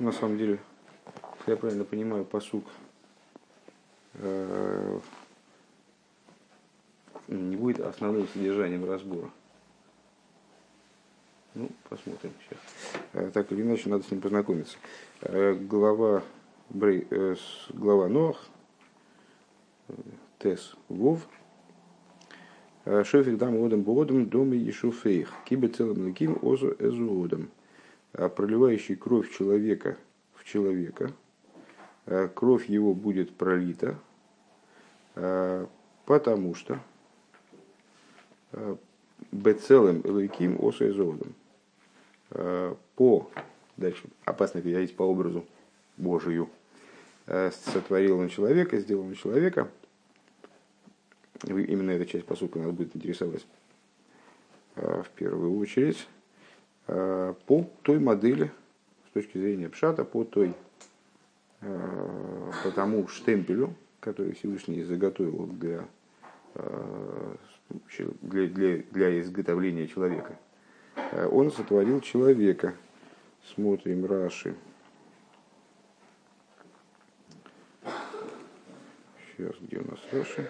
на самом деле, если я правильно понимаю, посук э, не будет основным содержанием разбора. Ну, посмотрим сейчас. Э, так или иначе, надо с ним познакомиться. Э, глава, Брей, глава Ноах, Тес Вов, Шофик дам одам бодам доме и шуфейх. Кибе целым леким озу эзуодам. Проливающий кровь человека в человека. Кровь его будет пролита, потому что бецелым элейким осу эзуодам. По, дальше, опасно переводить по образу Божию. Сотворил он человека, сделал он человека – Именно эта часть посылка нас будет интересовать а, в первую очередь а, по той модели, с точки зрения Пшата, по той, а, по тому штемпелю, который Всевышний заготовил для, для, для, для изготовления человека. Он сотворил человека. Смотрим Раши. Сейчас, где у нас Раши?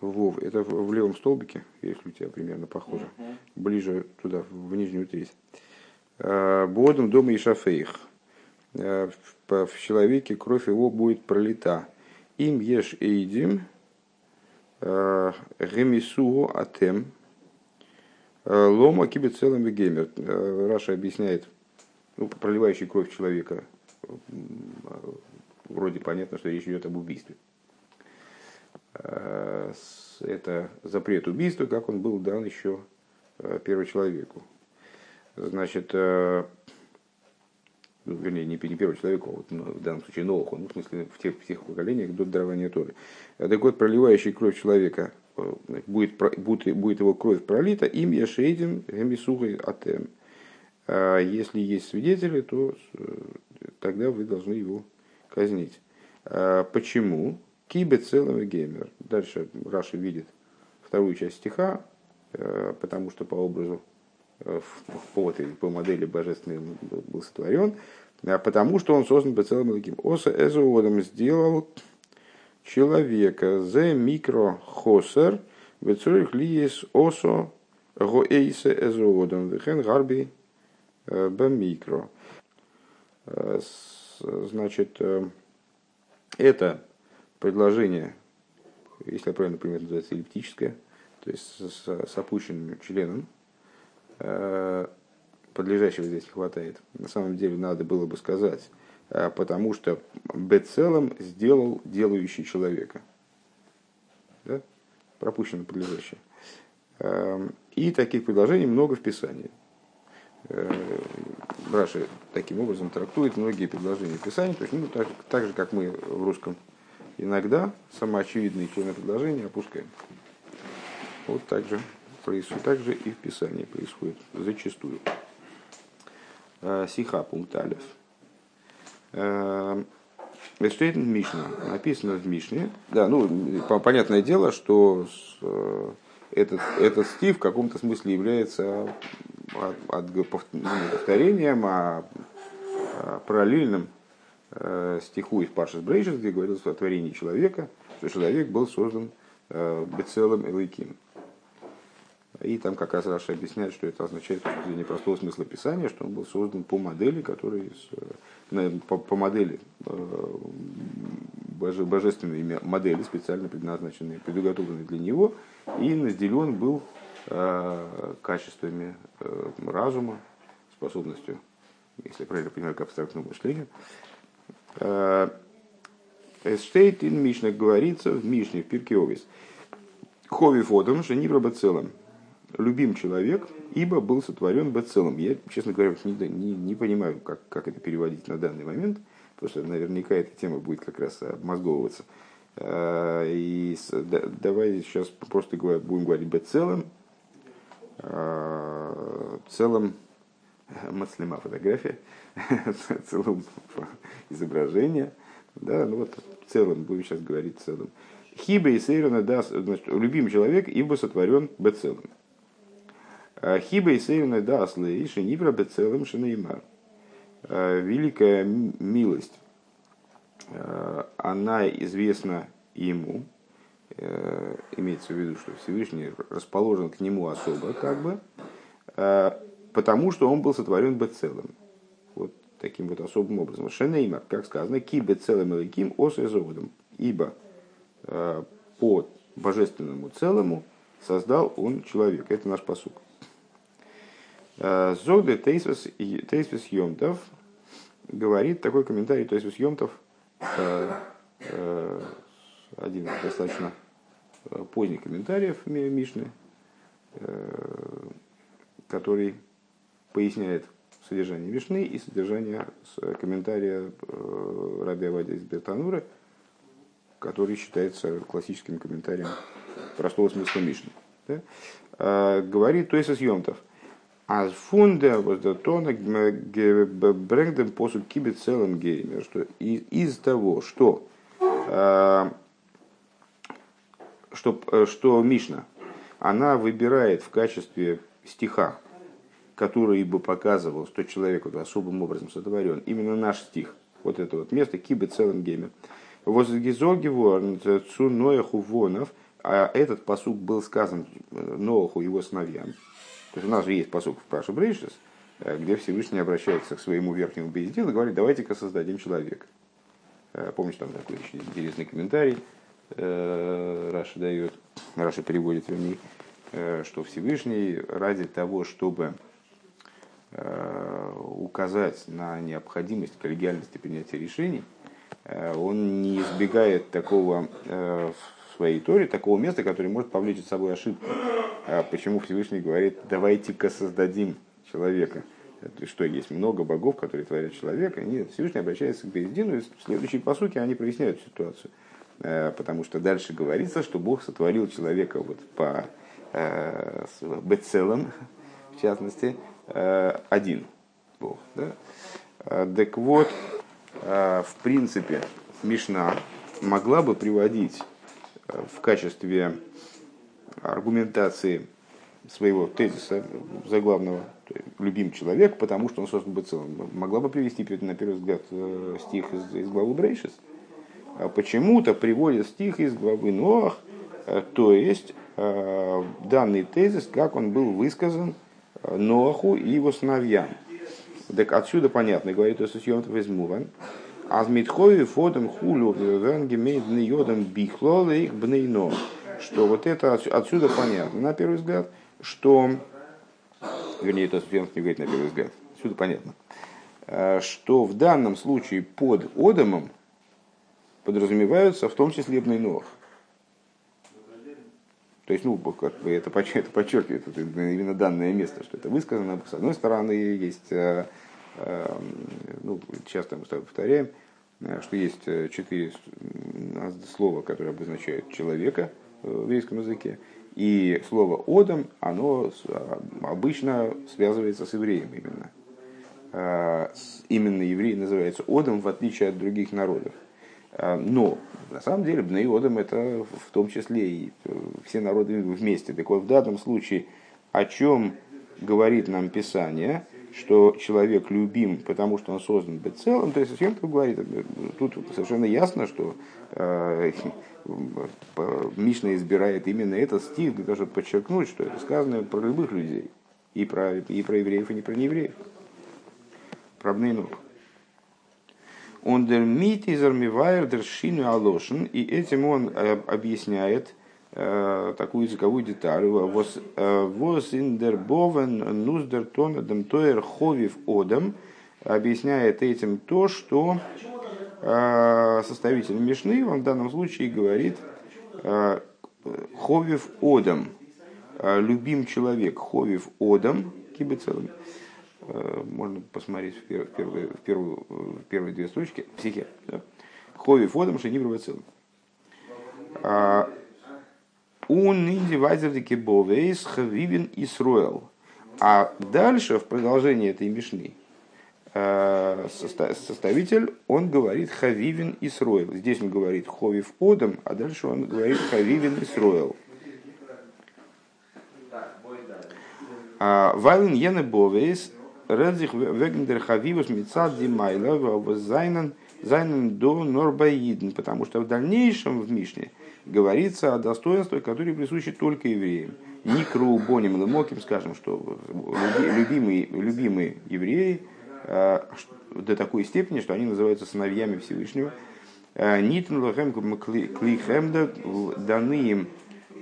Вов, это в левом столбике, если у тебя примерно похоже, uh-huh. ближе туда, в нижнюю треть. А, Бодом дома и шафейх. А, в человеке кровь его будет пролита. Им ешь эйдим а, ремису атем лома кибецелым геймер. Раша объясняет, ну, проливающий кровь человека. Вроде понятно, что речь идет об убийстве. Это запрет убийства, как он был дан еще э, первому Значит, э, ну, вернее, не, не человеку, а вот, ну, в данном случае Ноху, ну, в смысле, в тех, в тех поколениях до дарования Торы. Так вот, проливающий кровь человека, будет, будет, будет его кровь пролита, им яшейдин гемисухой атем. А если есть свидетели, то тогда вы должны его казнить. Почему? Кибе целым геймер. Дальше Раша видит вторую часть стиха, э, потому что по образу, э, по, по модели божественной был сотворен, а потому что он создан по целым лаким. Оса эзоодом сделал человека за микро хосер вецурих лиес осо гоэйсе эзоодом вехен гарби э, бамикро. Значит, это предложение, если я правильно понимаю, называется эллиптическое, то есть с, с опущенным членом, э, подлежащего здесь не хватает. На самом деле надо было бы сказать, э, потому что бецелом сделал делающий человека. Да? Пропущено подлежащее. Э, и таких предложений много в Писании. Раши таким образом трактует многие предложения в Писании, то есть ну, так, так же, как мы в русском иногда самоочевидные члены предложения опускаем. Вот так же так же и в Писании происходит, зачастую. А, сиха пункт Алиф. Эштейтен Мишна. Написано в Мишне. Да, ну, понятное дело, что э, этот, этот стих в каком-то смысле является от, от, ну, повторением, а, а параллельным Э, стиху из Паршас Брейшес, где говорилось о творении человека, что человек был создан э, бецелом Элайким. И там как раз Раша объясняет, что это означает с точки простого смысла Писания, что он был создан по модели, который э, по, по модели боже, божественной модели, специально предназначенной, предуготовленной для него, и наделен был качествами разума, способностью, если правильно понимаю, к абстрактному мышлению, Эстейт ин Мишна говорится в Мишне, в Пиркеовис. Хови фодом, шенивра бацелом. Любим человек, ибо был сотворен бацелом. Я, честно говоря, не, не, не понимаю, как, как это переводить на данный момент, потому что наверняка эта тема будет как раз обмозговываться. Э, и да, давай сейчас просто будем говорить бацелом. Э, целым мацлема фотография, целым изображение. Да, ну вот в целом, будем сейчас говорить в целом. Хиба и Сейрона, да, значит, любимый человек, ибо сотворен бецелом. Хиба и сейвна даслы и шенибра бецелым шенеймар. Великая милость, она известна ему, имеется в виду, что Всевышний расположен к нему особо, как бы, потому что он был сотворен бецелым. Вот таким вот особым образом. Шенеймар, как сказано, ки бецелым иликим ос ибо по божественному целому создал он человека. Это наш посук. Э, Зогде Тейсвис Йомтов говорит такой комментарий Тейсвис Йомтов, э, э, один из достаточно поздних комментариев Мишны, который поясняет содержание Мишны и содержание комментария Раби Авади из Бертанура, который считается классическим комментарием простого смысла Мишны. Да? Говорит Тойсис Йомтов – а фунде воздатона брендем посуд кибет целым геймер, что из того, что, э, что, э, что Мишна, она выбирает в качестве стиха, который бы показывал, что человек вот особым образом сотворен, именно наш стих, вот это вот место, кибет целым геймер. Возгизогивор цу Нояху Вонов, а этот посук был сказан Ноаху его сыновьям. То есть у нас же есть посук в Паша Брейшис, э, где Всевышний обращается к своему верхнему безделу и говорит, давайте-ка создадим человека. Э, помнишь, там такой очень интересный комментарий э, Раша дает, Раша переводит, вернее, что Всевышний ради того, чтобы указать на необходимость коллегиальности принятия решений, он не избегает такого в своей торе, такого места, которое может повлечь за собой ошибку. А почему Всевышний говорит, давайте-ка создадим человека? Что, есть много богов, которые творят человека? Нет, Всевышний обращается к Бездину, и в следующей посуке они проясняют ситуацию. Э, потому что дальше говорится, что Бог сотворил человека вот по э, Бецелам, в частности, э, один Бог. Да? Так вот, в принципе, Мишна могла бы приводить в качестве аргументации своего тезиса заглавного, любим человек, потому что он создан быть целым. Могла бы привести, на первый взгляд, э, стих из, из главы Брейшис. А почему-то приводит стих из главы Ноах, э, то есть э, данный тезис, как он был высказан Ноаху и его сыновьям. Так отсюда понятно, говорит Иисус Йонтов из Муван, Аз митхови фодом хулю венгемейдный йодом бихлол их бнейно что вот это отсюда понятно, на первый взгляд, что, вернее, это Сфенов не говорит на первый взгляд, отсюда понятно, э, что в данном случае под Одамом подразумеваются в том числе Бнейнох. То есть, ну, это, это подчеркивает это именно данное место, что это высказано. С одной стороны, есть, э, э, ну, часто мы повторяем, что есть четыре слова, которые обозначают человека, в еврейском языке. И слово «одам», оно а, обычно связывается с евреем именно. Именно еврей называется «одам», в отличие от других народов. А, но, на самом деле, Бней Одам – это в том числе и э, все народы вместе. Так вот, в данном случае, о чем говорит нам Писание, что человек любим, потому что он создан быть целым, то есть, о чем говорит, тут совершенно ясно, что э, Мишна избирает именно этот стих для того, чтобы подчеркнуть, что это сказано про любых людей. И про, и про евреев, и не про неевреев. Про Бнейнух. Он дер мит из армивайр дершину алошин, и этим он э, объясняет э, такую языковую деталь. Вос э, индер бовен нуздер тонадем тоер ховив одам, объясняет этим то, что составитель Мишны, в данном случае говорит Ховив Одам, э, любим человек, Ховив Одам, кибецелым. Можно посмотреть в, первую, в, первую, в первые две строчки, в стихе. Да? Ховив Одам, Шениброва целым. Он индивайзер бовейс хавивин Исруэл. А дальше, в продолжении этой Мишны, Э, составитель, он говорит Хавивин Исроил. Здесь он говорит Ховив Одам, а дальше он говорит Хавивин Исроил. Вайлен Йене Бовейс, Редзих Вегендер Хавивус Мицад Димайла, Зайнен Зайнен до Норбаиден, потому что в дальнейшем в Мишне говорится о достоинствах, которые присущи только евреям. Никру, Боним, Лемоким, скажем, что любимые, любимые евреи до такой степени, что они называются сыновьями Всевышнего. Нитн Лахем Клихемда даны им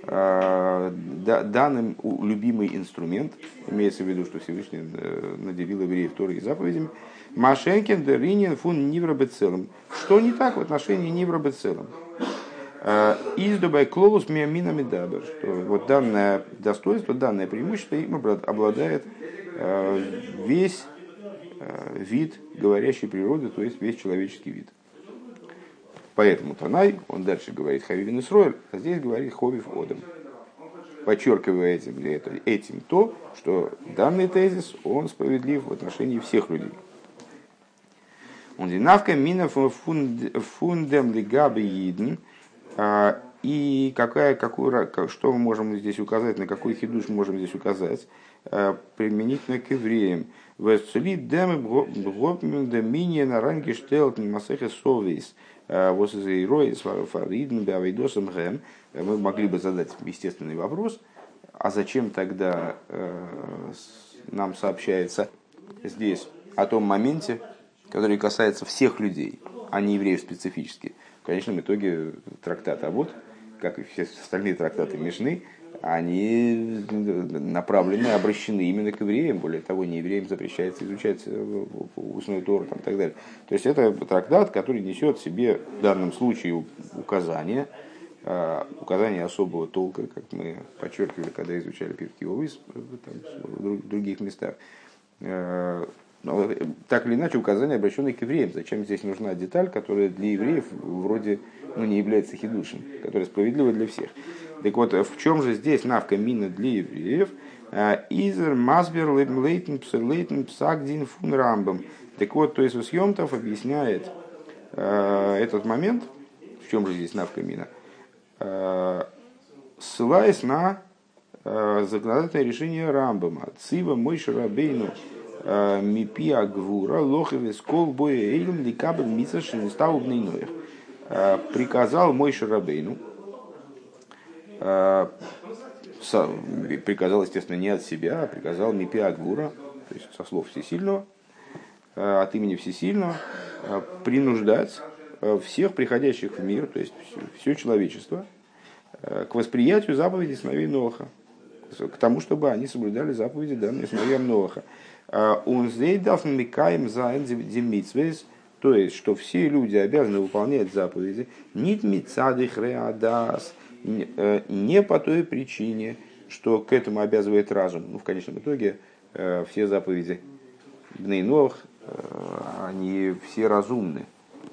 данным любимый инструмент, имеется в виду, что Всевышний э, наделил евреев Торой и заповедями, Машенкин Деринин фун Ниврабецелом. Что не так в отношении Ниврабецелом? Э, Издубай клоус миамина медабер, что вот данное достоинство, данное преимущество им обладает э, весь вид говорящей природы, то есть весь человеческий вид. Поэтому Танай, он дальше говорит Хавивин Исроэль, а здесь говорит Ховив Одам. Подчеркивая этим, этим то, что данный тезис, он справедлив в отношении всех людей. Он динавка мина фундем лигаби иден. А, и какая, какую, что мы можем здесь указать, на какой хидуш мы можем здесь указать, а, применительно к евреям. Весцели дем бгопмен доминия на ранге штелт масехе совейс. Э, вот из Гэм, мы могли бы задать естественный вопрос, а зачем тогда э, нам сообщается здесь о том моменте, который касается всех людей, а не евреев специфически. В конечном итоге трактат а вот, как и все остальные трактаты Мишны, они направлены, обращены именно к евреям. Более того, не евреям запрещается изучать э, устную Тору и так далее. То есть это трактат, который несет в себе в данном случае указания, э, указания особого толка, как мы подчеркивали, когда изучали Пирки Овис э, в других местах. Но, так или иначе, указания обращенные к евреям. Зачем здесь нужна деталь, которая для евреев вроде ну, не является хидушем, которая справедлива для всех. Так вот, в чем же здесь навка мина для евреев? Э, Изер Масбер Лейтен Псагдин Фун Рамбом. Так вот, то есть Усьемтов объясняет э, этот момент, в чем же здесь навка мина, э, ссылаясь на законодательное решение Рамбома. Цива мой шарабейну мипи агвура лохеве скол боя эйлем ликабель мица шинестаубный ноях. Приказал мой шарабейну, а, приказал, естественно, не от себя, а приказал Мипи Агвура, то есть со слов Всесильного, а, от имени Всесильного, принуждать всех приходящих в мир, то есть все человечество, к восприятию заповедей сыновей Ноха, к тому, чтобы они соблюдали заповеди, данные сыновьям Ноха. Он здесь микаем за то есть, что все люди обязаны выполнять заповеди, нит мицады хреадас, Э, не по той причине, что к этому обязывает разум. Ну, в конечном итоге э, все заповеди Бнейнох, э, они все разумны,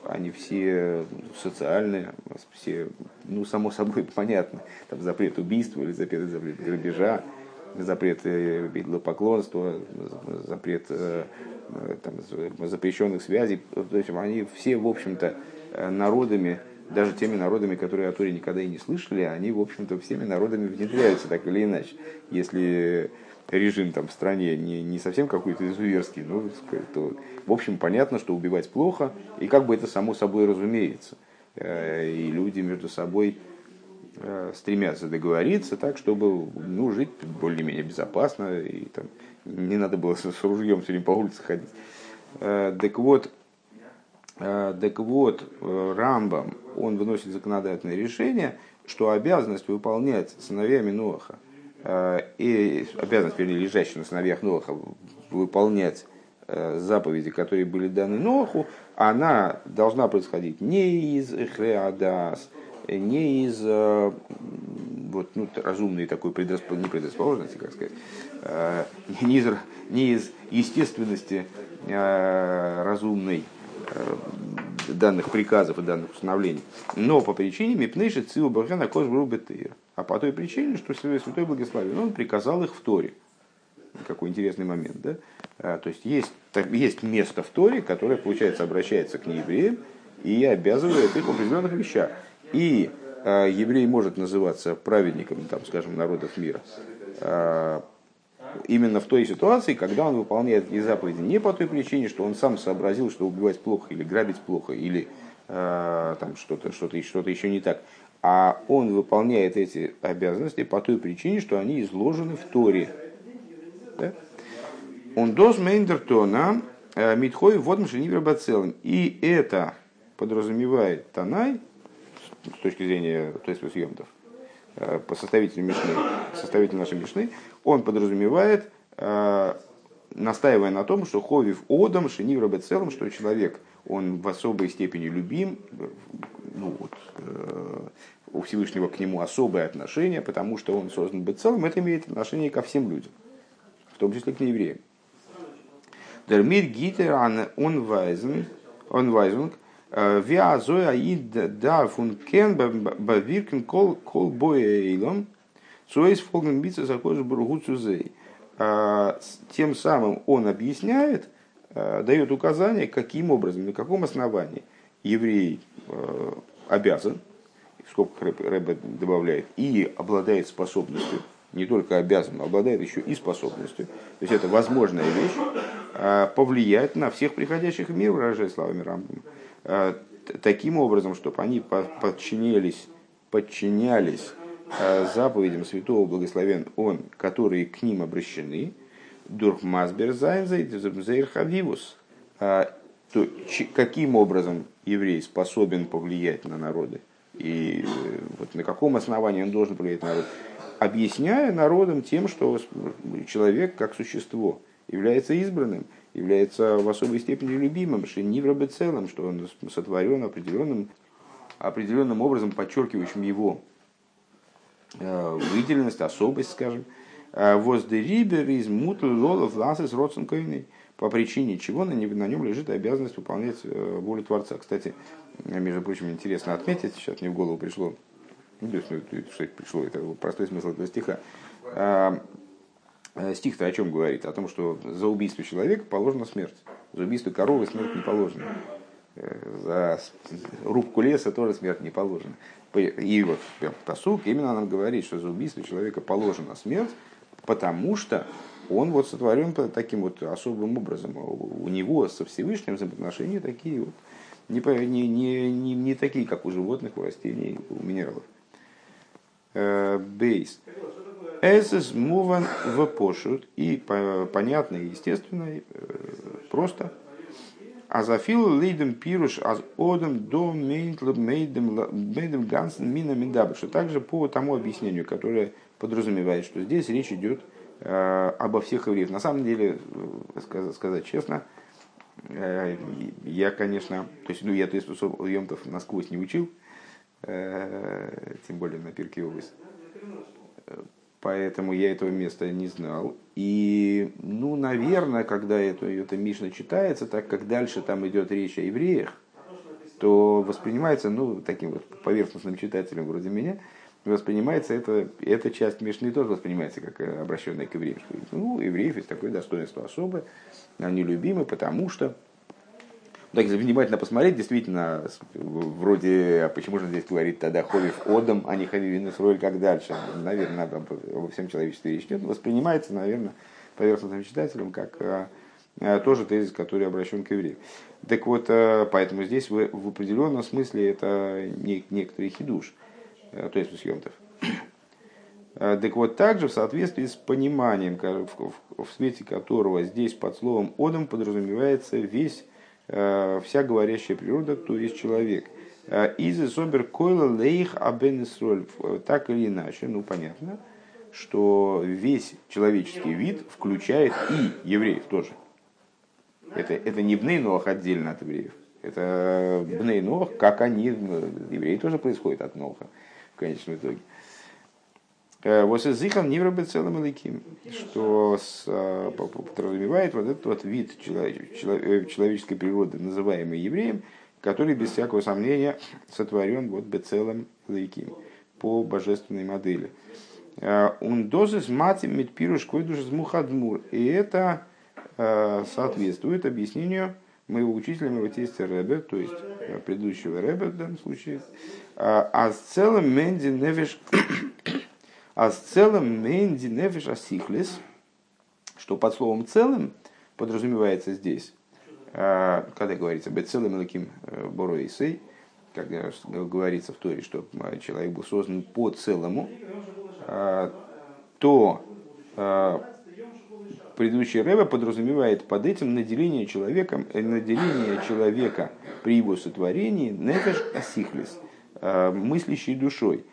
они все социальные, все, ну, само собой понятно. Там запрет убийства или запрет, запрет грабежа, запрет поклонства, запрет там, запрещенных связей. То есть они все, в общем-то, народами даже теми народами, которые о Торе никогда и не слышали, они, в общем-то, всеми народами внедряются так или иначе. Если режим там в стране не, не совсем какой-то изуверский, ну, то, в общем, понятно, что убивать плохо, и как бы это само собой разумеется. Э, и люди между собой э, стремятся договориться так, чтобы ну, жить более-менее безопасно, и там, не надо было с ружьем все время по улице ходить. Э, так вот, Э, так вот, э, Рамбам, он выносит законодательное решение, что обязанность выполнять сыновьями Ноаха, э, и обязанность, вернее, лежащая на сыновьях Ноаха, выполнять заповеди, которые были даны Ноху, она должна происходить не из Хреадас, не из вот, ну, разумной такой предрасп... не предрасположенности, как сказать, не из, не из естественности разумной, Э, данных приказов и данных установлений, но по причине Мипнейши Циву Бархана Кожбру Бетыр. А по той причине, что Святой Благословен, он приказал их в Торе. Какой интересный момент, да? А, то есть есть, так, есть место в Торе, которое, получается, обращается к неевреям и обязывает их в определенных вещах. И а, еврей может называться праведником, там, скажем, народов мира, а, именно в той ситуации, когда он выполняет эти заповеди не по той причине, что он сам сообразил, что убивать плохо, или грабить плохо, или э, там что-то что что еще не так, а он выполняет эти обязанности по той причине, что они изложены в Торе. Да? Он доз мейндертона э, митхой водом шенивер бацелым. И это подразумевает Танай, с точки зрения то есть съемтов, э, по составителю Мишны, составитель нашей Мишны, он подразумевает, э, настаивая на том, что ховив одам шенивер бацелым, что человек, он в особой степени любим, ну, вот, у Всевышнего к нему особое отношение, потому что он создан быть целым, это имеет отношение ко всем людям, в том числе к неевреям. Der mir giter an unweisen, unweisung, aid darf und kann bewirken kol kol boeilom, so ist folgenden Битца Сакош Бургу Цузей. Тем самым он объясняет, дает указание, каким образом, на каком основании еврей обязан в скобках Рэбе добавляет, и обладает способностью, не только обязан, но обладает еще и способностью, то есть это возможная вещь, а, повлиять на всех приходящих в мир, выражая словами Рамбама, а, таким образом, чтобы они подчинялись, подчинялись а, заповедям святого благословен он, которые к ним обращены, דורך מסביר זיין זייער חביבות. Каким образом еврей способен повлиять на народы? И э, вот на каком основании он должен повлиять на народ? Объясняя народам тем, что человек как существо является избранным, является в особой степени любимым, в целом, что он сотворен определенным, определенным образом, подчеркивающим его э, выделенность, особость, скажем. «Э, Воздерибер из мутл лолов ласес родственковиной по причине чего на нем лежит обязанность выполнять волю Творца. Кстати, между прочим, интересно отметить, сейчас мне в голову пришло, ну, то есть, ну, пришло, это простой смысл этого стиха. Э, стих-то о чем говорит? О том, что за убийство человека положена смерть. За убийство коровы смерть не положена. Э, за рубку леса тоже смерть не положена. И вот посук именно нам говорит, что за убийство человека положена смерть, потому что он вот сотворен таким вот особым образом. У него со Всевышним взаимоотношения такие вот не, не, не, не, не такие, как у животных, у растений, у минералов. Э, бейс. Эсэс муван в пошут. И понятно естественно, э, просто. А зафил лейдем пируш аз одем до мейдем гансен мина миндабы. Что также по тому объяснению, которое подразумевает, что здесь речь идет э, обо всех евреев. На самом деле, сказать честно, Э, я, конечно, то есть, ну, я то есть Йомтов насквозь не учил, э, тем более на Пирке Овес. Поэтому я этого места не знал. И, ну, наверное, когда это, это Мишна читается, так как дальше там идет речь о евреях, то воспринимается, ну, таким вот поверхностным читателем вроде меня, воспринимается это, эта часть Мишны тоже воспринимается как обращенная к евреям. Ну, у евреев есть такое достоинство особое, они любимы, потому что так, если внимательно посмотреть, действительно, вроде, а почему же здесь говорит тогда Ховив Одам, а не Хавивин Исроль, как дальше? Наверное, во всем человечестве речь нет. Воспринимается, наверное, поверхностным читателем, как а, а, тоже тезис, который обращен к евреям. Так вот, а, поэтому здесь в, в определенном смысле это не, некоторый хидуш, то есть съемтов. Так вот, также в соответствии с пониманием, в свете которого здесь под словом «одам» подразумевается весь, вся говорящая природа, то есть человек. Э, Из собер койла лейх абен Так или иначе, ну понятно, что весь человеческий вид включает и евреев тоже. Это, это не Бней Ноах отдельно от евреев. Это Бней Ноах, как они, евреи тоже происходят от Ноха в конечном итоге. Вот из не целым ликим, что э, подразумевает вот этот вот вид э, человеческой природы, называемый евреем, который без всякого сомнения сотворен вот бецелым лейким по божественной модели. Он дозис матим медпируш койдуш мухадмур. И это э, соответствует объяснению моего учителя, моего тестя Ребе, то есть предыдущего Ребе в данном случае. А с целым Менди Невиш а с целым Мэнди Нефиш Асихлис, что под словом целым подразумевается здесь, когда говорится «бецелым лаким боро сей», как говорится в Торе, что человек был создан по целому, то предыдущий Рэбе подразумевает под этим наделение человеком, э, наделение человека при его сотворении нефеш асихлис, э, мыслящей душой.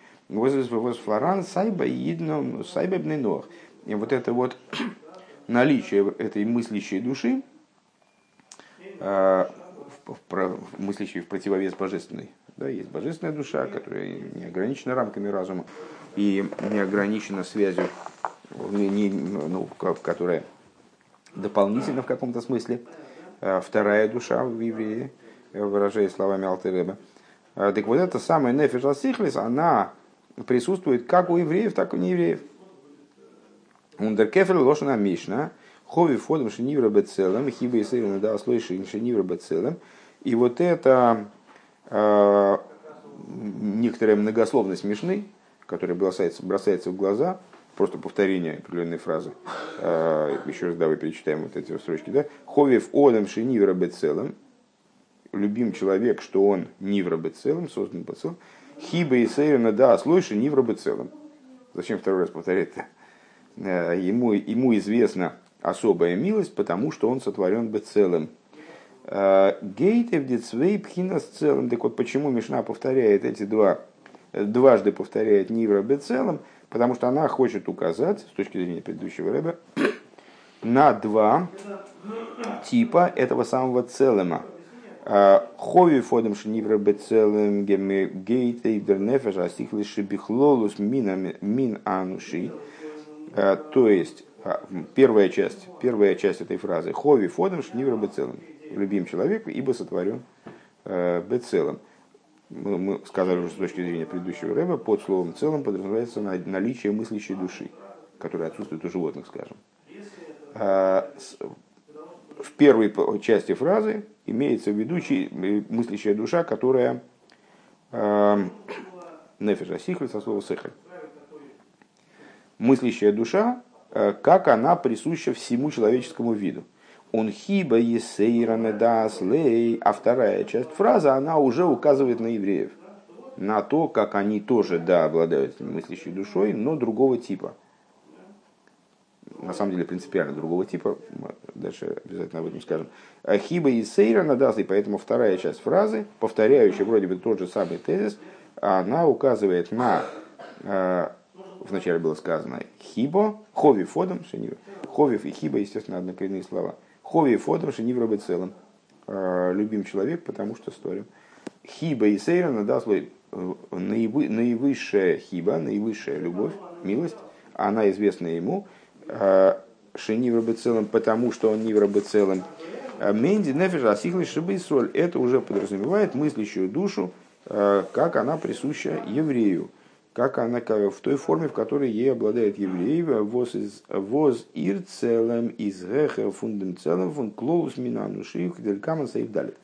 Флоран сайба идном сайба бненох. И вот это вот наличие этой мыслящей души, э, мыслящей в противовес божественной. Да, есть божественная душа, которая не ограничена рамками разума и не ограничена связью не, ну, которая дополнительно в каком-то смысле э, вторая душа в евреи, выражая словами Алтереба. Э, так вот эта самая нефиш она присутствует как у евреев, так и у неевреев. Ундеркефель лошана мишна, хови фодом шенивра бецелем, хиба и сырина да слыши шенивра бецелем. И вот это э, некоторая многословность Мишны, которая бросается, бросается в глаза – просто повторение определенной фразы. А, еще раз давай перечитаем вот эти строчки. Да? Ховев одам шинивра бецелом. Любим человек, что он нивра бецелом, создан бецелом. Хиба и сейрена да, слойши нивра бецелом. Зачем второй раз повторять-то? А, ему, ему известна особая милость, потому что он сотворен бецелом. А, Гейтев децвей пхина с целым. Так вот, почему Мишна повторяет эти два, дважды повторяет Нивра бецелом? потому что она хочет указать, с точки зрения предыдущего рэба, на два типа этого самого целема. Хови фодем шнивра бецелем гейт эйдер нефеш асихли шибихлолус мин ануши. А, то есть, а, первая часть, первая часть этой фразы. Хови фодем шнивра бецелем. Любим человек, ибо сотворен бецелем мы, мы сказали уже с точки зрения предыдущего рэба, под словом целым подразумевается наличие мыслящей души, которая отсутствует у животных, скажем. В первой части фразы имеется в виду мыслящая душа, которая а, нефеша сихль со слова сехль. Мыслящая душа, а, как она присуща всему человеческому виду. Он хиба есейрана даслей. А вторая часть фразы, она уже указывает на евреев. На то, как они тоже, да, обладают мыслящей душой, но другого типа. На самом деле, принципиально другого типа. Мы дальше обязательно об этом скажем. Хиба есейрана даслей. Поэтому вторая часть фразы, повторяющая вроде бы тот же самый тезис, она указывает на э, вначале было сказано хибо, хови фодом, ховив и хиба, естественно, однокоренные слова – Хови фодом шенивробы целым. А, любим человек, потому что створим. Хиба и сейрана, да, слой, э, наивысшая хиба, наивысшая любовь, милость, она известна ему. А, шенивробы целым, потому что он нивробы целым. А, Менди нефиш асихли шибы соль. Это уже подразумевает мыслящую душу, как она присуща еврею как она в той форме, в которой ей обладает евреи, воз из воз ир целым из геха фундем целым фун клоус минану делькаман далит.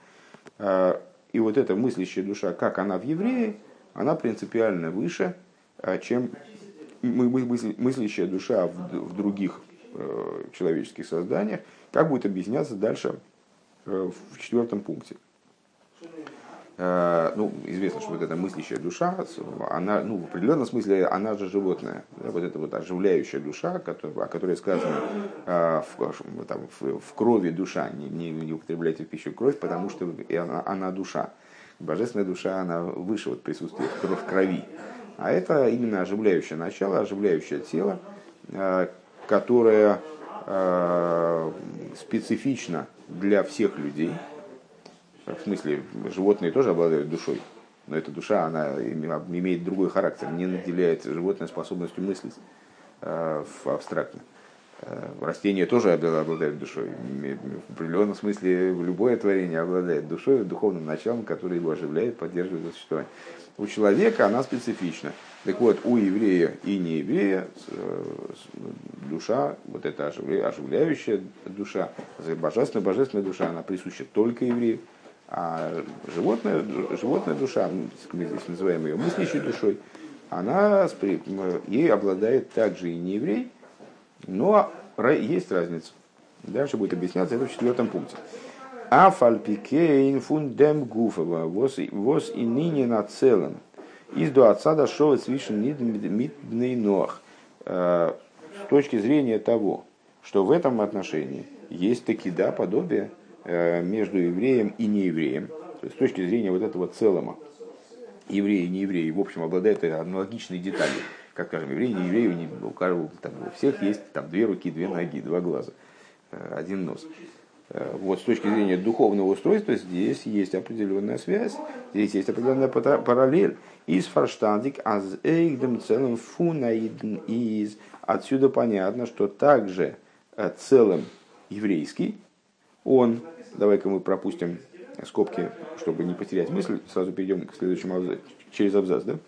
А, и вот эта мыслящая душа, как она в еврее, она принципиально выше, чем мыслящая душа в других э, человеческих созданиях, как будет объясняться дальше э, в четвертом пункте. Э, ну, известно, что вот эта мыслящая душа, она, ну, в определенном смысле, она же животное. Да, вот эта вот оживляющая душа, о которой сказано в, там, в, крови душа, не, не, не употребляйте в пищу кровь, потому что она, она душа. Божественная душа, она выше вот присутствия в крови. А это именно оживляющее начало, оживляющее тело, э, которое специфично для всех людей – в смысле, животные тоже обладают душой, но эта душа, она имеет другой характер, не наделяет животное способностью мыслить э, абстрактно. Э, растения тоже обладают душой. В определенном смысле любое творение обладает душой, духовным началом, которое его оживляет, поддерживает существование. У человека она специфична. Так вот, у еврея и нееврея э, душа, вот эта оживляющая душа, божественная, божественная душа, она присуща только еврею. А животная, животная душа, мы здесь называем ее мыслящей душой, она ей обладает также и не еврей, но есть разница. Дальше будет объясняться это в четвертом пункте. Афальпикейн фундем гуфова воз и ныне на целом. Из до отца дошел свишен мидный ног. С точки зрения того, что в этом отношении есть таки да, подобие э, между евреем и неевреем. То есть с точки зрения вот этого целого, евреи и неевреи, в общем, обладают аналогичной деталью. Как скажем, евреи, не евреи, у, каждого, там, у всех есть там, две руки, две ноги, два глаза, э, один нос. Э, вот с точки зрения духовного устройства здесь есть определенная связь, здесь есть определенная параллель. Из фарштандик аз эйгдем целым фунаидн из. Отсюда понятно, что также э, целым еврейский, он, давай-ка мы пропустим скобки, чтобы не потерять мысль, сразу перейдем к следующему абзацу, через абзац, да?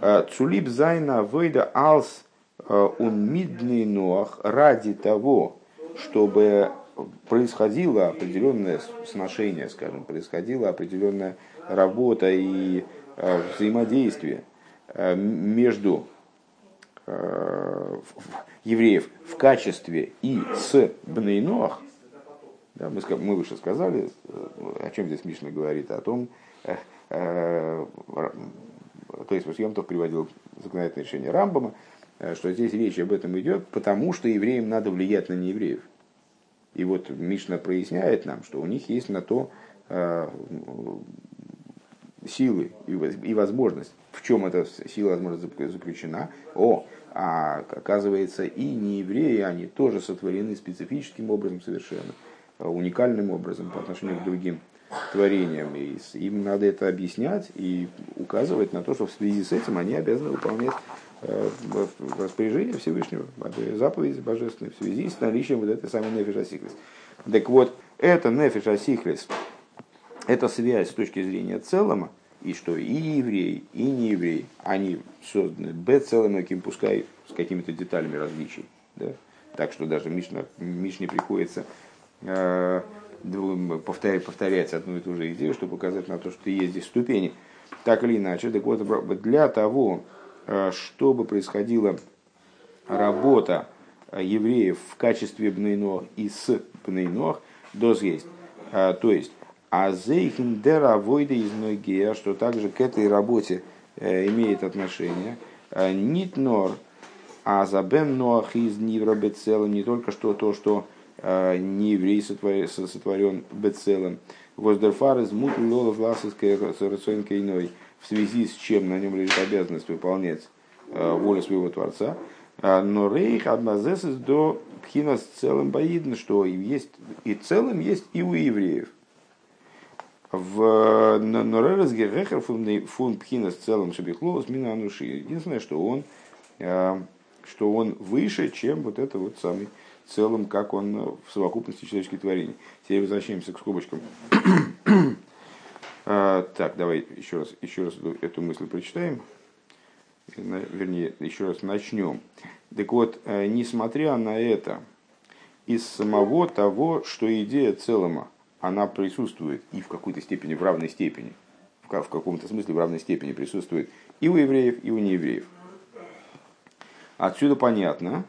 «Э, Цулип зайна войда алс он мидный нох ради того, чтобы происходило определенное сношение, скажем, происходила определенная работа и э, взаимодействие э, между э, евреев в качестве и с Бнейноах, да, мы, мы выше сказали, о чем здесь Мишна говорит, о том, э, э, то есть Йомтов приводил законодательное решение Рамбама, что здесь речь об этом идет, потому что евреям надо влиять на неевреев. И вот Мишна проясняет нам, что у них есть на то э, силы и возможность. В чем эта сила возможность заключена? О, а оказывается, и не евреи, они тоже сотворены специфическим образом совершенно, э, уникальным образом по отношению к другим творениям. И им надо это объяснять и указывать на то, что в связи с этим они обязаны выполнять Э, распоряжение Всевышнего, заповеди божественной в связи с наличием вот этой самой нефиш асихлис. Так вот, это нефиш асихлис, это связь с точки зрения целого, и что и евреи, и не евреи, они созданы б целым, каким пускай с какими-то деталями различий. Да? Так что даже Мишна, Мишне приходится э, повторять, повторять одну и ту же идею, чтобы показать на то, что есть здесь ступени. Так или иначе, так вот, для того, Э, чтобы происходила работа э, евреев в качестве бнейнох и с бнейнох, доз есть. Э, то есть, а зейхиндера войда из ноги, что также к этой работе имеет отношение. Нит нор, а за бен ноах из нивра бецелом, не только что то, что не еврей сотворен бецелом. Воздерфар из мут лолов ласовской иной в связи с чем на нем лежит обязанность выполнять э, волю своего Творца. А, но рейх адмазесис до пхина с целым боидно, что есть и целым есть и у евреев. В Норерес Герехер фун пхина с целым шабихлоус мина ануши. Единственное, что он, что он выше, чем вот это вот самый целым, как он в совокупности человеческих творений. Теперь возвращаемся к скобочкам. А, так, давай еще раз, еще раз эту мысль прочитаем. Вернее, еще раз начнем. Так вот, э, несмотря на это, из самого того, что идея целома, она присутствует и в какой-то степени, в равной степени, в каком-то смысле в равной степени присутствует и у евреев, и у неевреев. Отсюда понятно,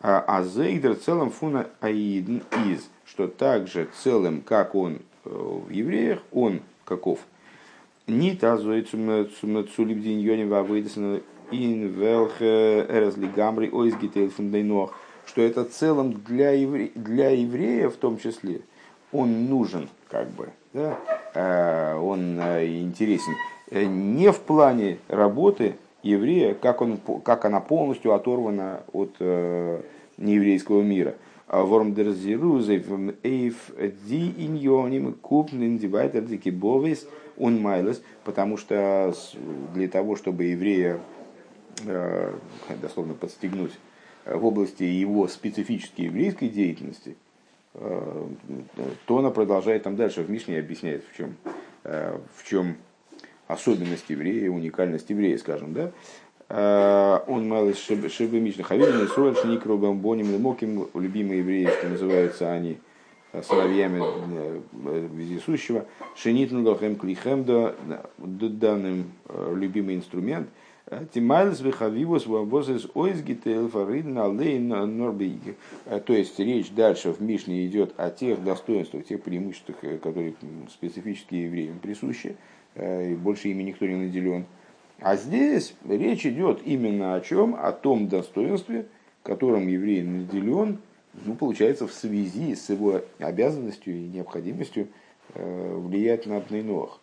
а, а зейдер целым фуна аидн из, что также целым, как он э, в евреях, он каков. Ни тазует цулиб дин йоним вавыдесен ин велхе эразли гамри ойзгитейл фундайнох, что это целом для, евре, для еврея в том числе, он нужен, как бы, да? Э, он э, интересен не в плане работы еврея, как, он, как она полностью оторвана от нееврейского мира – майлес, потому что для того, чтобы еврея э, дословно подстегнуть в области его специфической еврейской деятельности, э, она продолжает там дальше. В Мишне объясняет, в чем, э, в чем особенность еврея, уникальность еврея, скажем, да, Э, он малый шибы мишна хавилин, Исруэль, Шник, Рубам, Боним, Моким, любимые евреи, что называются они э, сыновьями э, вездесущего, Шенитн Лохем Клихем, данным любимый инструмент, Тимайлс вихавивус вабозес ойзгител фаридна лейн норбейги. То есть речь дальше в Мишне идет о тех достоинствах, тех преимуществах, которые специфически евреям присущи, и больше ими никто не наделен. А здесь речь идет именно о чем? О том достоинстве, которым еврей наделен, ну, получается, в связи с его обязанностью и необходимостью влиять на Абнейнох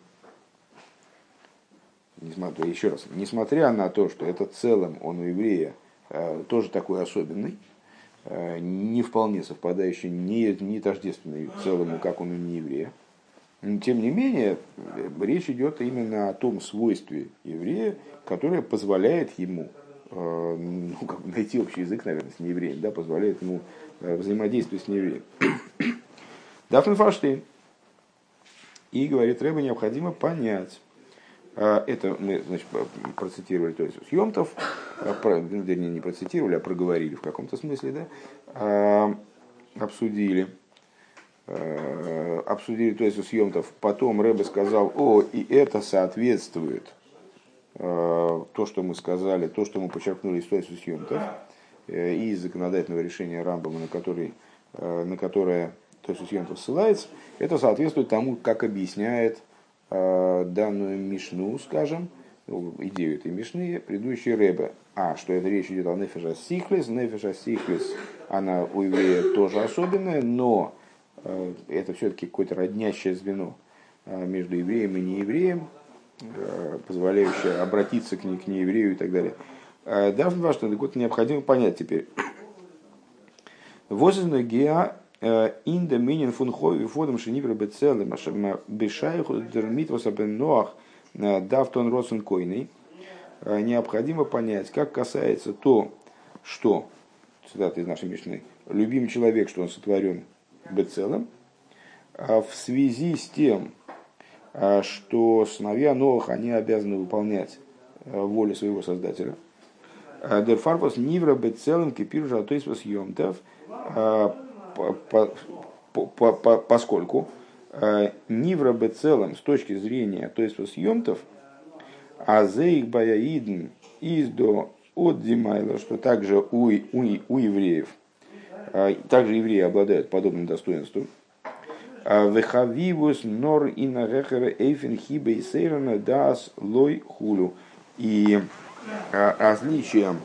несмотря, еще раз, несмотря на то, что это целым он у еврея э, тоже такой особенный, э, не вполне совпадающий, не, не тождественный целому, как он у нееврея, тем не менее, э, речь идет именно о том свойстве еврея, которое позволяет ему ну, как бы найти общий язык, наверное, с неевреем, да, позволяет ему взаимодействовать с неевреем. Дафн Фаштейн. И говорит, Рэба необходимо понять, это мы значит, процитировали то есть Съемтов, вернее не процитировали, а проговорили в каком-то смысле, да, обсудили, обсудили то есть Съемтов. Потом Рэбе сказал, о, и это соответствует то, что мы сказали, то, что мы подчеркнули из Тойсу Съемтов, э, и из законодательного решения Рамбама, на, который, на которое Тойсу Съемтов ссылается, это соответствует тому, как объясняет Э, данную Мишну, скажем, ну, идею этой Мишны, предыдущий Рэбе. А, что это речь идет о Нефеша Сихлес. Нефеша Сихлес, она у еврея тоже особенная, но э, это все-таки какое-то роднящее звено э, между евреем и неевреем, позволяющее обратиться к, не, к нееврею и так далее. Даже важно, вот необходимо понять теперь. Возможно, геа in the meaning фун хойви фодом шенивер бецелем бешайху дермит восабен ноах дафтон росен койный. Необходимо понять, как касается то, что, цитата из нашей Мишны, любимый человек, что он сотворен бецелем, в связи с тем, что сыновья Ноах, они обязаны выполнять волю своего Создателя. Дерфарпас нивра бецелем кипир жатойс йомтев поскольку э, Нивра целом с точки зрения, то есть съемтов, а зейх баяидн из до от Димайла, что также у, у, у евреев, э, также евреи обладают подобным достоинством. А Вехавивус нор и нагехера эйфен хибе и сейрана дас лой хулю. И э, различием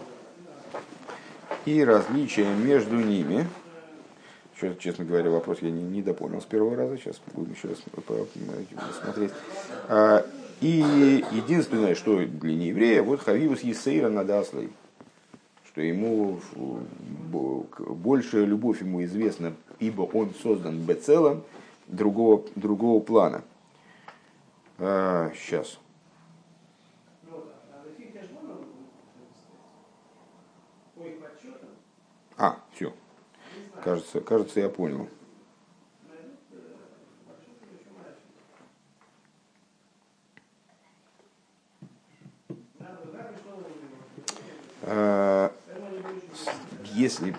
и различием между ними – честно говоря, вопрос я не, не допонял с первого раза, сейчас будем еще раз смотреть. А, и единственное, что для нееврея, вот Хавивус Есейра Надаслой, что ему больше любовь ему известна, ибо он создан бецелом другого, другого плана. А, сейчас. А, все. Кажется, кажется, я понял. А, если,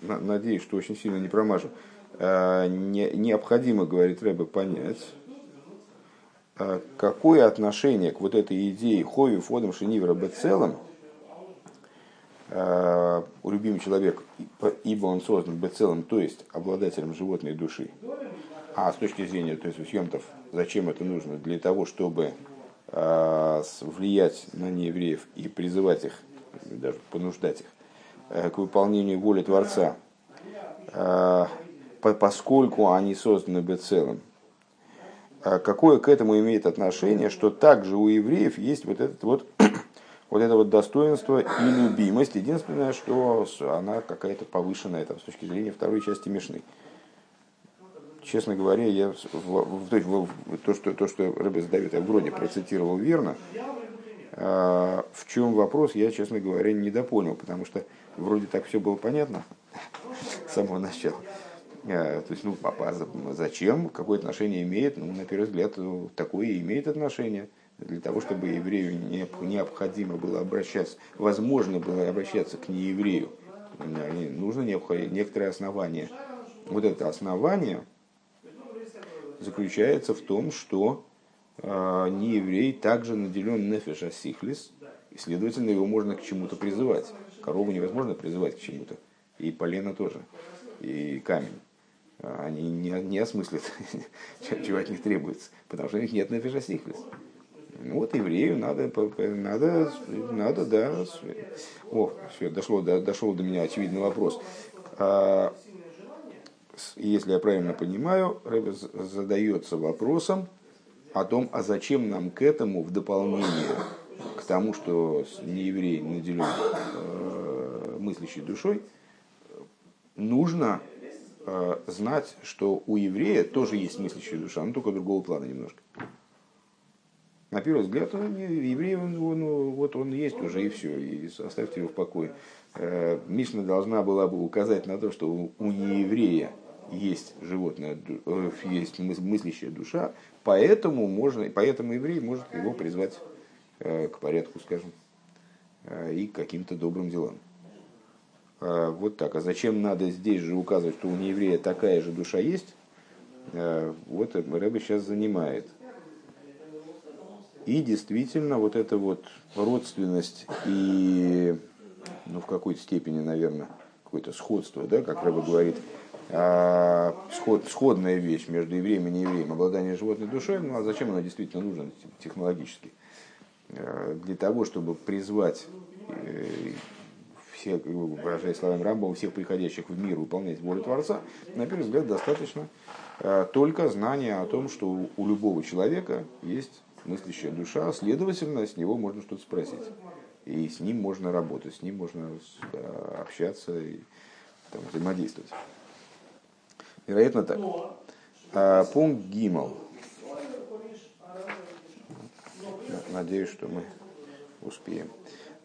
надеюсь, что очень сильно не промажу, а, необходимо, говорит Рэбе, понять, а, какое отношение к вот этой идее Хови Фодом Шенивра Бецелом – э, любимый человек, ибо он создан целым, то есть обладателем животной души. А с точки зрения то есть, съемтов, зачем это нужно? Для того, чтобы э, влиять на неевреев и призывать их, даже понуждать их э, к выполнению воли Творца, э, поскольку они созданы целым. Э, какое к этому имеет отношение, что также у евреев есть вот этот вот вот это вот достоинство и любимость. Единственное, что она какая-то повышенная там, с точки зрения второй части Мишны. Честно говоря, я в, в, в, в, то, что, то, что Рэбе задает, я вроде процитировал верно. А, в чем вопрос, я, честно говоря, не допонял, потому что вроде так все было понятно с самого начала. А, то есть, ну, папа, зачем, какое отношение имеет? Ну, на первый взгляд, такое имеет отношение для того, чтобы еврею необходимо было обращаться, возможно было обращаться к нееврею, нужно некоторое основание. Вот это основание заключается в том, что э, нееврей также наделен нефеша сихлис, И, следовательно, его можно к чему-то призывать. Корову невозможно призывать к чему-то. И полено тоже. И камень. Они не, не осмыслят, чего от них требуется. Потому что у них нет нафишасихлис. Ну вот еврею надо, надо, надо, да. О, все, дошло, до, дошел до меня очевидный вопрос. А, если я правильно понимаю, Рэбе задается вопросом о том, а зачем нам к этому в дополнение тому, что не еврей наделен э, мыслящей душой, нужно э, знать, что у еврея тоже есть мыслящая душа, но только другого плана немножко. На первый взгляд, он, еврей, он, он, вот он есть уже и все, и оставьте его в покое. Э, Мишна должна была бы указать на то, что у, нееврея есть животное, э, есть мыслящая душа, поэтому, можно, поэтому еврей может его призвать к порядку, скажем, и к каким-то добрым делам. Вот так. А зачем надо здесь же указывать, что у нееврея такая же душа есть? Вот Рэбе сейчас занимает. И действительно, вот эта вот родственность и, ну, в какой-то степени, наверное, какое-то сходство, да, как Рэба говорит, а, сход, сходная вещь между евреем и неевреем, обладание животной душой, ну а зачем она действительно нужна технологически? А, для того, чтобы призвать э, всех, выражаясь словами Рамбова, всех приходящих в мир выполнять волю Творца, на первый взгляд, достаточно а, только знания о том, что у любого человека есть мыслящая душа, следовательно, с него можно что-то спросить. И с ним можно работать, с ним можно общаться и там, взаимодействовать. Вероятно так. А, пункт Гимал. Надеюсь, что мы успеем.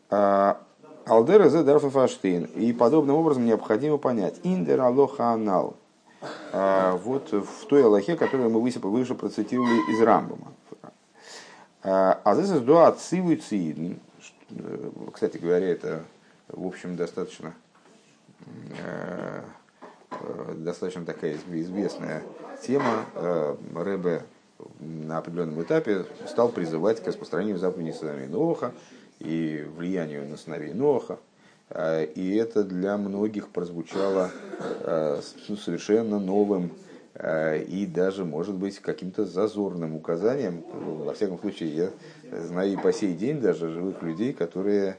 А, Алдера зе Дарфафаштейн. И подобным образом необходимо понять. Индер алоха анал. А, вот в той Аллахе, которую мы выше, процитировали из Рамбама. А здесь дуа цивуцидн. Кстати говоря, это, в общем, достаточно э, Э, достаточно такая известная тема. Э, Рэбе на определенном этапе стал призывать к распространению заповедей сыновей Ноха и влиянию на сыновей Ноха. Э, и это для многих прозвучало ну, совершенно новым и даже, может быть, каким-то зазорным указанием. Во всяком случае, я знаю и по сей день даже живых людей, которые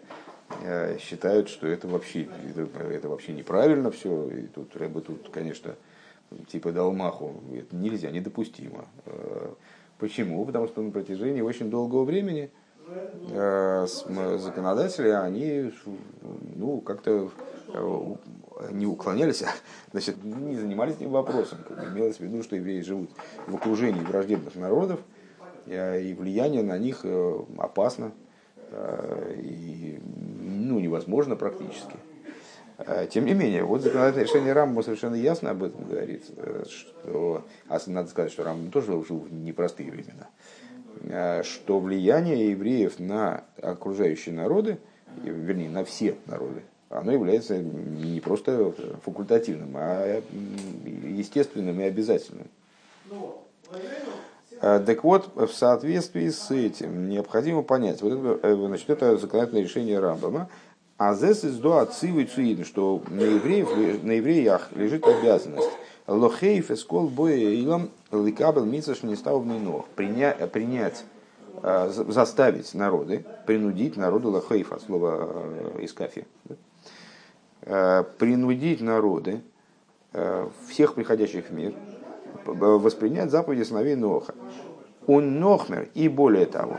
Э, считают, что это вообще, это вообще неправильно все. И тут Рэбе тут, конечно, типа дал маху. Это нельзя, недопустимо. Э, почему? Потому что на протяжении очень долгого времени э, законодатели, они ну, как-то не уклонялись, а, значит, не занимались этим вопросом. Как имелось в виду, что евреи живут в окружении враждебных народов, и влияние на них опасно, и ну, невозможно практически. А, тем не менее, вот законодательное решение Рамбама совершенно ясно об этом говорит, э, что, а надо сказать, что Рамбам тоже жил в непростые времена, а, что влияние евреев на окружающие народы, вернее, на все народы, оно является не просто факультативным, а естественным и обязательным. Так вот, в соответствии с этим необходимо понять, вот это, э, значит, это законодательное решение Рамбама, а здесь из до отцивы что на, евреев, на евреях лежит обязанность. Лохейф эскол боя илам ликабел митсаш не стал принять, принять а, заставить народы, принудить народы лохейфа, слово э, из кафе, а, принудить народы, всех приходящих в мир, воспринять заповеди сыновей Ноха. Он Нохмер, и более того,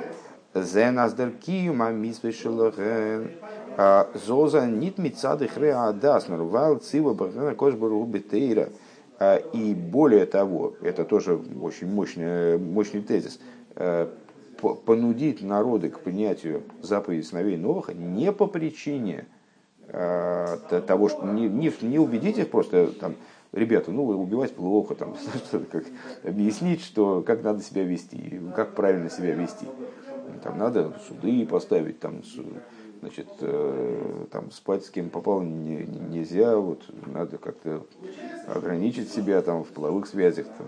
Зеназдер Киюма Мисвешелохен, а, Зоза Нит Мицады Хреа Адаснер, Вал Цива Бахана Кошбару Бетейра. А, и более того, это тоже очень мощный, мощный тезис, а, понудить народы к принятию заповедей сыновей Ноха не по причине того, что не, не, не убедить их просто там, ребята, ну, убивать плохо, там, как, объяснить, что, как надо себя вести, как правильно себя вести. Там надо суды поставить, там, значит, там спать с кем попало не, нельзя, вот надо как-то ограничить себя там в половых связях, там,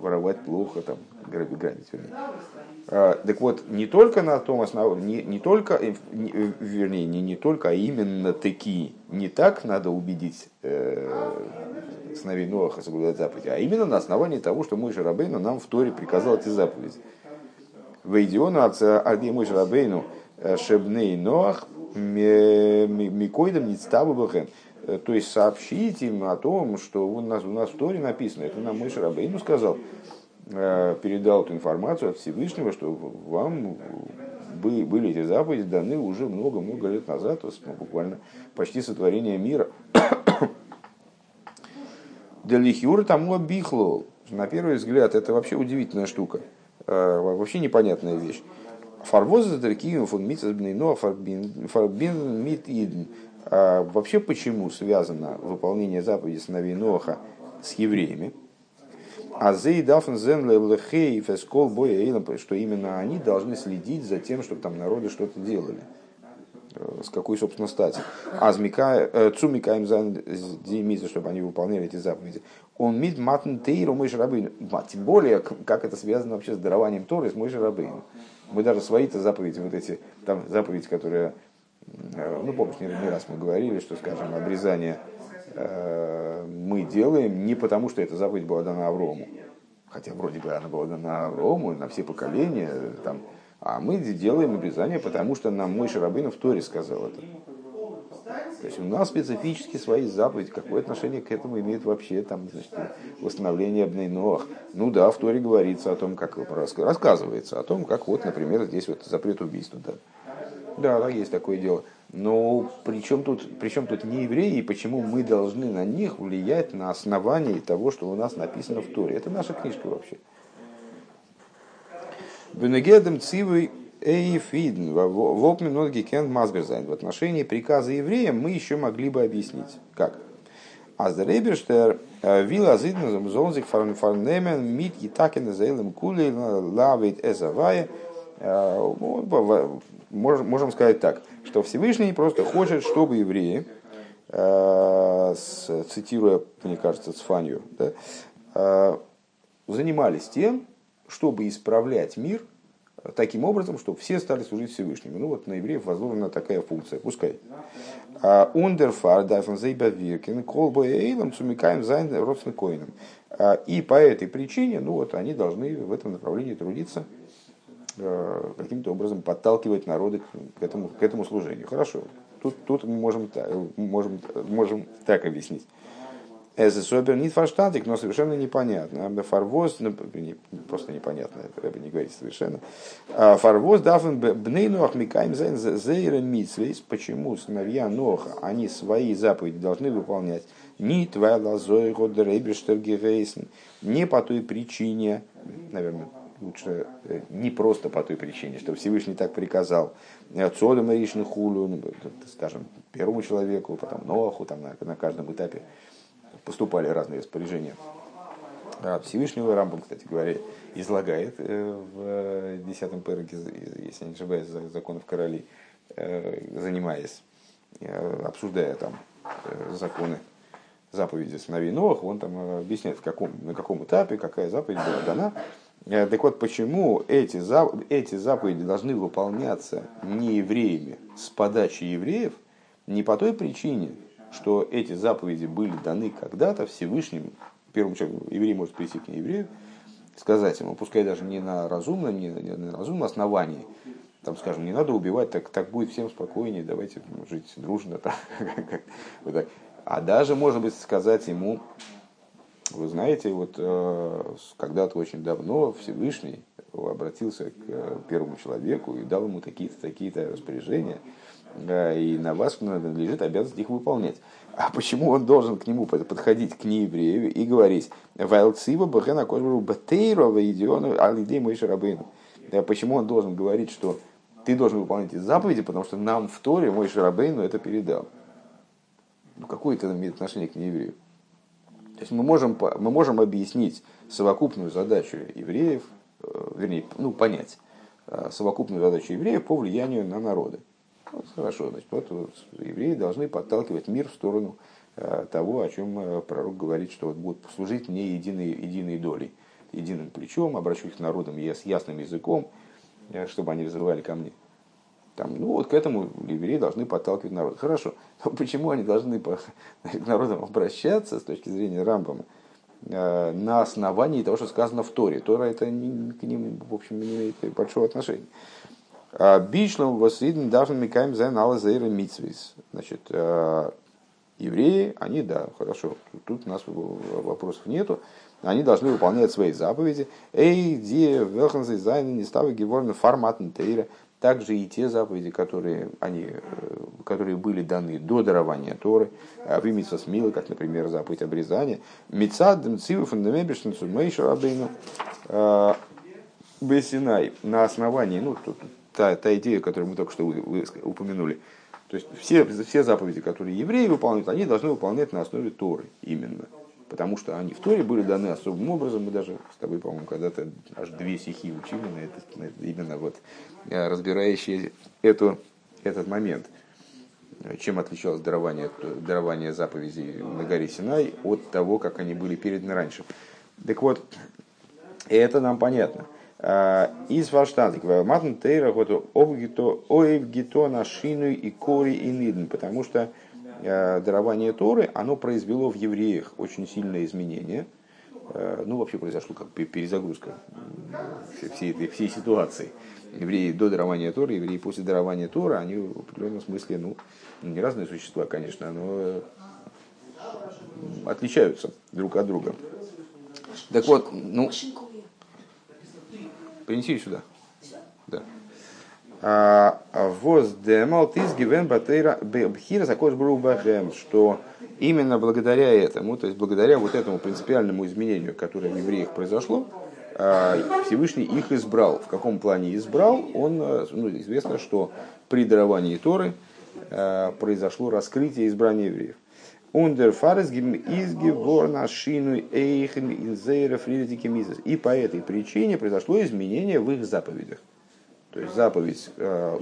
воровать плохо, там, грабить, вернее. А, так вот, не только на том основании, не, не только, не, вернее, не, не только, а именно такие, не так надо убедить э, сыновей Ноаха соблюдать заповеди, а именно на основании того, что мой Шарабейну нам в Торе приказал эти заповеди. Вейдиону отца Арди мой Шарабейну э, Шебней Ноах Микойдам Ництабу Бахен. Э, то есть сообщить им о том, что у нас, у нас в Торе написано, это нам мой Шарабейну сказал, Э, передал эту информацию от Всевышнего, что вам были эти заповеди даны уже много-много лет назад, ну, буквально почти сотворение мира. Делихюр тому обихло. На первый взгляд, это вообще удивительная штука. Э, вообще непонятная вещь. Фарвоза Даркием фон Митцесбнейно Фарбин Мит Идн. А вообще почему связано выполнение заповеди сыновей Ноха с евреями? А зей дафн зен лехей фескол боя что именно они должны следить за тем, чтобы там народы что-то делали. Э, с какой, собственно, стати. А э, цумикаем зан демица, чтобы они выполняли эти заповеди. Он мид матн тейру мой рабын. Тем более, как это связано вообще с дарованием Торы, с мой рабын. Мы даже свои-то заповеди, вот эти там заповеди, которые, э, ну, помнишь, не, не раз мы говорили, что, скажем, обрезание Э, мы делаем не потому, что эта заповедь была дана Аврому, хотя вроде бы она была дана Аврому на все поколения, там, а мы делаем обрезание, потому что нам мой Шарабейн в Торе сказал это. То есть у нас специфически свои заповеди. Какое отношение к этому имеет вообще там, значит, восстановление обнейнох? Ну да, в Торе говорится о том, как рассказывается о том, как вот, например, здесь вот запрет убийства. Да, да, да есть такое дело. Но при чем тут, при чем тут не евреи, и почему мы должны на них влиять на основании того, что у нас написано в Торе? Это наша книжка вообще. Бенегедем цивы эйфидн, вопмен ноги кен мазберзайн. В отношении приказа евреям мы еще могли бы объяснить. Как? Аздереберштер э, вилла зидн зонзик фарнемен мит и такен заэлем кули лавит эзавая. Э, можем, сказать так, что Всевышний просто хочет, чтобы евреи, э, цитируя, мне кажется, Цфанию, да, занимались тем, чтобы исправлять мир таким образом, чтобы все стали служить Всевышнему. Ну вот на евреев возложена такая функция, пускай. Ундерфар, дайфен колбой эйлом, сумикаем зайн родственникоином. И по этой причине, ну вот они должны в этом направлении трудиться Э, каким-то образом подталкивать народы к этому, к этому служению. Хорошо, тут, тут мы можем, можем, можем так объяснить. Это супер фарштатик, но совершенно непонятно. Фарвоз, ну, не, просто непонятно, это не говорить совершенно. А фарвоз дафен бнейну ахмикаем зейра митсвейс. Почему сыновья Ноха, они свои заповеди должны выполнять? Не твоя лазой не по той причине, наверное, лучше э, не просто по той причине, что Всевышний так приказал Цодом Ришны Хулю, ну, скажем, первому человеку, потом Ноху, там на, на каждом этапе поступали разные распоряжения. А Всевышнего Рамбам, кстати говоря, излагает э, в 10-м переке, если не ошибаюсь, законов короли, э, занимаясь, обсуждая там законы заповеди сыновей Новых, он там объясняет, в каком, на каком этапе, какая заповедь была дана, Э, так вот, почему эти, эти заповеди должны выполняться не евреями с подачи евреев, не по той причине, что эти заповеди были даны когда-то Всевышним, первому человеку, еврей может прийти к нееврею, сказать ему, пускай даже не на разумном, не, не на разумном основании, там, скажем, не надо убивать, так, так будет всем спокойнее, давайте жить дружно. Так. А даже, может быть, сказать ему, вы знаете, вот э, когда-то очень давно Всевышний обратился к э, первому человеку и дал ему такие-то такие распоряжения, и на вас надлежит обязанность их выполнять. А почему он должен к нему подходить, к нееврею, и говорить «Вайлцива бахена кожбару батейрова идиону алидей мой шарабейну». Почему он должен говорить, что ты должен выполнять эти заповеди, потому что нам в Торе мой шарабейну это передал. Ну, какое это имеет отношение к нееврею? То есть мы можем, мы можем объяснить совокупную задачу евреев, э, вернее, ну, понять э, совокупную задачу евреев по влиянию на народы. Вот, хорошо, значит, вот, вот евреи должны подталкивать мир в сторону э, того, о чем э, пророк говорит, что вот будут служить мне единой, единой долей, единым плечом, обращу их народам с ясным языком, э, чтобы они взывали ко мне. Там, ну вот к этому евреи должны подталкивать народ. Хорошо, но почему они должны по, к народам обращаться с точки зрения Рамбама э, на основании того, что сказано в Торе? Тора это не, к ним, в общем, не имеет большого отношения. А Бишлом восиден даже микаем за налазейра митсвис. Значит, э, евреи, они, да, хорошо, тут у нас вопросов нету, они должны выполнять свои заповеди. Эй, ди, велханзы, зайны, не ставы, геворны, форматн, тейра также и те заповеди, которые, они, э, которые были даны до дарования Торы, а вымиться с милой, как, например, заповедь обрезания, Мецад, Мциву, Фундамебишн, Сумейшу Рабейну, Бесинай, на основании, ну, тут, та, та идея, которую мы только что упомянули, то есть все, все заповеди, которые евреи выполняют, они должны выполнять на основе Торы именно потому что они в Торе были даны особым образом. Мы даже с тобой, по-моему, когда-то аж две стихи учили на это, на это именно вот э, разбирающие эту, этот момент. Чем отличалось дарование, дарование заповедей на горе Синай от того, как они были переданы раньше. Так вот, это нам понятно. А, из Ваштатик, Матн Тейра, вот Оевгито на Шину и Кори и Нидн, потому что Э, дарование Торы, оно произвело в евреях очень сильное изменение. Э, ну, вообще произошло как перезагрузка всей этой всей ситуации. Евреи до дарования Торы, евреи после дарования Торы, они в определенном смысле, ну, не разные существа, конечно, но отличаются друг от друга. Так вот, ну, принеси сюда. Да. А, Воздемал тиз гивен батейра бхира закош бахем, что именно благодаря этому, то есть благодаря вот этому принципиальному изменению, которое в евреях произошло, а, Всевышний их избрал. В каком плане избрал? Он, э, ну, известно, что при даровании Торы э, произошло раскрытие избрания евреев. Ундер фаресгим изгеворна шину эйхен инзейра фридикемизис. И по этой причине произошло изменение в их заповедях. То есть заповедь, э,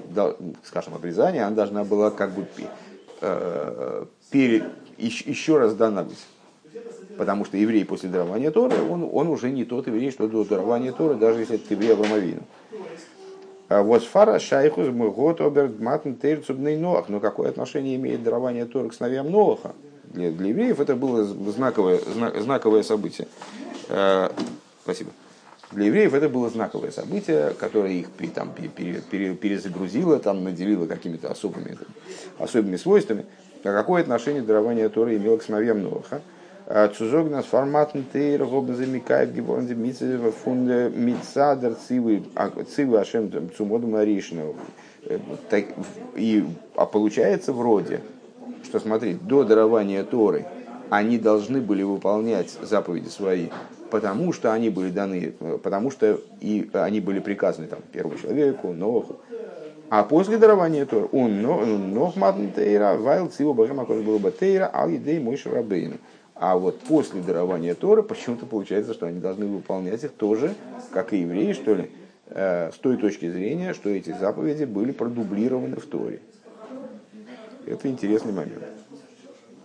скажем, обрезания, она должна была как бы э, пере, еще раз дана быть. Потому что еврей после дарования Торы, он, он уже не тот еврей, что до дарования Торы, даже если это еврей Аврамовину. А вот фара шайхус мгот оберт матн тейрцубный Ноах. Но какое отношение имеет дарование Торы к сыновьям Ноаха? Для, для евреев это было знаковое, знаковое событие. Э, спасибо. Для евреев это было знаковое событие, которое их там, перезагрузило, там, наделило какими-то особыми, особыми свойствами. А какое отношение дарование Торы имело к сыновьям Ноаха? А Цузогнас форматн тейр замикает гибонзе митцева фунде митцадер цивы а, цивы ашем цумоду маришну. Э, и, а получается вроде, что смотри, до дарования Торы они должны были выполнять заповеди свои потому что они были даны, потому что и они были приказаны там, первому человеку, Ноху. А после дарования Тора, он Нох Матнтейра, Вайл Циву Бахема было Батейра, Ал Едей Мой Шарабейну. А вот после дарования Тора почему-то получается, что они должны выполнять их тоже, как и евреи, что ли, э, с той точки зрения, что эти заповеди были продублированы в Торе. Это интересный момент.